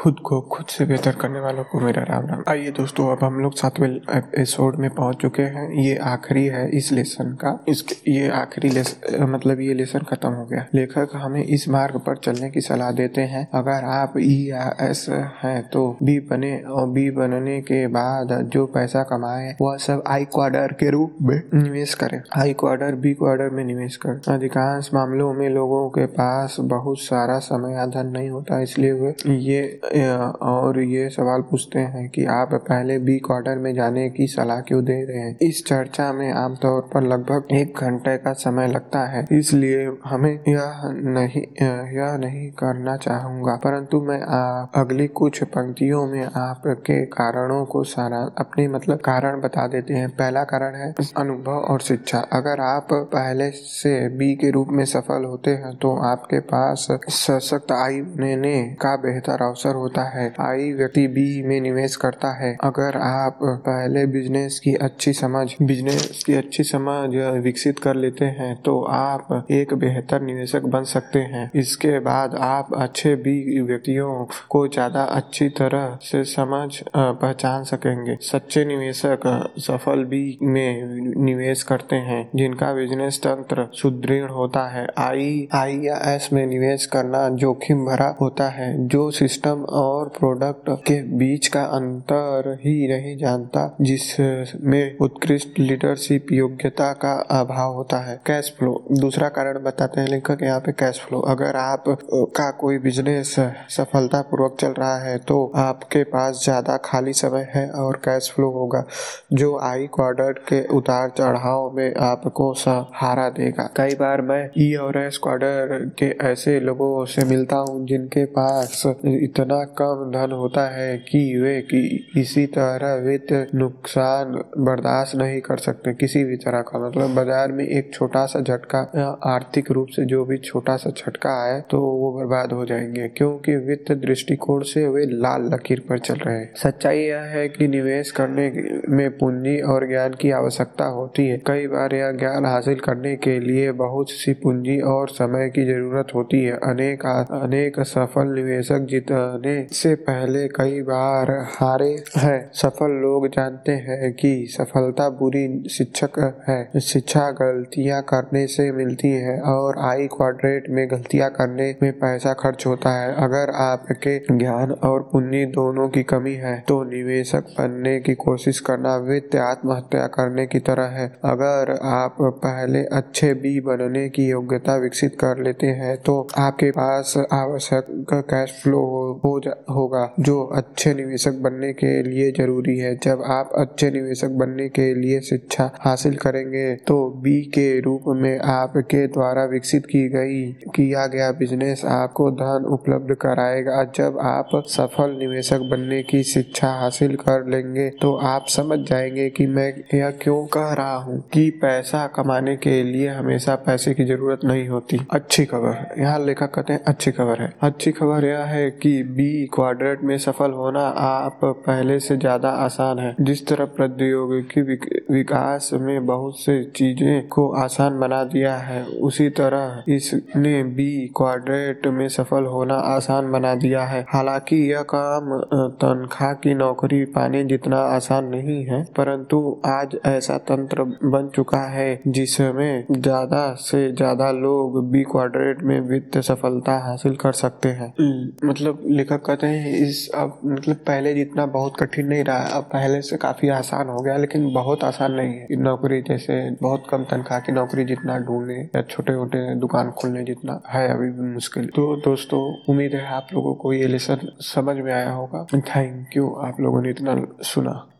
खुद को, खुद से बेहतर करने वालों को मेरा राम राम। आइए दोस्तों, अब हम लोग सातवें एपिसोड में पहुँच चुके हैं। ये आखिरी है इस लेसन का। इसके, ये आखिरी मतलब ये लेसन खत्म हो गया। लेखक हमें इस मार्ग पर चलने की सलाह देते हैं। अगर आप ई या एस हैं तो बी बने और बी बनने के बाद जो पैसा कमाए, वह सब आई क्वार्टर के रूप में निवेश करें। आई क्वार्टर बी क्वार्टर में निवेश करें। अधिकांश मामलों में लोगों के पास बहुत सारा समय या धन नहीं होता, इसलिए वे ये और ये सवाल पूछते हैं कि आप पहले बी क्वार्टर में जाने की सलाह क्यों दे रहे हैं? इस चर्चा में आमतौर पर लगभग एक घंटे का समय लगता है, इसलिए हमें यह नहीं यह नहीं करना चाहूँगा। परंतु मैं अगली कुछ पंक्तियों में आपके कारणों को सारा, अपने मतलब कारण बता देते हैं। पहला कारण है अनुभव और शिक्षा। अगर आप पहले से बी के रूप में सफल होते हैं तो आपके पास सशक्त आय लेने का बेहतर अवसर होता है। आई व्यक्ति बी में निवेश करता है। अगर आप पहले बिज़नेस की अच्छी समझ बिज़नेस की अच्छी समझ विकसित कर लेते हैं तो आप एक बेहतर निवेशक बन सकते हैं। इसके बाद आप अच्छे बी व्यक्तियों को ज़्यादा अच्छी तरह से समझ पहचान सकेंगे। सच्चे निवेशक, सफल बी में निवेश करते हैं, जिनका बिज़नेस तंत्र सुदृढ़ होता है। आई आई या एस में निवेश करना जोखिम भरा होता है, जो सिस्टम और प्रोडक्ट के बीच का अंतर ही नहीं जानता, जिसमें उत्कृष्ट लीडरशिप योग्यता का अभाव होता है। कैश फ्लो दूसरा कारण बताते हैं लेखक, यहाँ पे कैश फ्लो अगर आप का कोई बिज़नेस सफलता पूर्वक चल रहा है तो आपके पास ज़्यादा खाली समय है और कैश फ्लो होगा, जो आई क्वार्टर के उतार चढ़ाव में आपको सहारा देगा। कई बार मैं ई और एस क्वार्टर के ऐसे लोगों से मिलता हूँ, जिनके पास इतना कम धन होता है कि वे कि इसी तरह वित्त नुकसान बर्दाश्त नहीं कर सकते, किसी भी तरह का। मतलब बाज़ार में एक छोटा सा झटका आर्थिक रूप से जो भी छोटा सा झटका आए तो वो बर्बाद हो जाएँगे, क्योंकि वित्त दृष्टिकोण से वे लाल लकीर पर चल रहे हैं। सच्चाई यह है कि निवेश करने में पूंजी और ज्ञान की आवश्यकता होती है। कई बार यह ज्ञान हासिल करने के लिए बहुत सी पूंजी और समय की ज़रूरत होती है। अनेक अनेक सफल निवेशक जितने से पहले कई बार हारे हैं। सफल लोग जानते हैं कि सफलता बुरी शिक्षक है। शिक्षा गलतियाँ करने से मिलती है और आई क्वाड्रेट में गलतियाँ करने में पैसा खर्च होता है। अगर आपके ज्ञान और पुण्य दोनों की कमी है तो निवेशक बनने की कोशिश करना वित्त आत्महत्या करने की तरह है। अगर आप पहले अच्छे बी बनने की योग्यता विकसित कर लेते हैं तो आपके पास आवश्यक कैश फ्लो हो होगा, जो अच्छे निवेशक बनने के लिए ज़रूरी है। जब आप अच्छे निवेशक बनने के लिए शिक्षा हासिल करेंगे तो बी के रूप में आपके द्वारा विकसित की गई, किया गया बिज़नेस आपको धन उपलब्ध कराएगा। जब आप सफल निवेशक बनने की शिक्षा हासिल कर लेंगे तो आप समझ जाएँगे कि मैं यह क्यों कह रहा हूँ कि पैसा कमाने के लिए हमेशा पैसे की ज़रूरत नहीं होती। अच्छी खबर, यहाँ लेखक कहते हैं, अच्छी खबर है। अच्छी खबर यह है कि बी क्वाड्रेट में सफल होना आप पहले से ज़्यादा आसान है। जिस तरह प्रौद्योगिकी विकास में बहुत से चीज़ें को आसान बना दिया है, उसी तरह इसने बी क्वाड्रेट में सफल होना आसान बना दिया है। हालाँकि यह काम तनख्वाह की नौकरी पाने जितना आसान नहीं है, परंतु आज ऐसा तंत्र बन चुका है जिसमें ज़्यादा से ज़्यादा लोग बी क्वाड्रेट में वित्त सफलता हासिल कर सकते हैं। मतलब लेखक कहते हैं, इस अब मतलब पहले जितना बहुत कठिन नहीं रहा, अब पहले से काफ़ी आसान हो गया, लेकिन बहुत आसान नहीं है। नौकरी जैसे बहुत कम तनख्वाह की नौकरी जितना ढूँढने या छोटे मोटे दुकान खोलने जितना है अभी भी मुश्किल। तो दोस्तों, उम्मीद है आप लोगों को ये लेसन समझ में आया होगा। थैंक यू आप लोगों ने इतना सुना।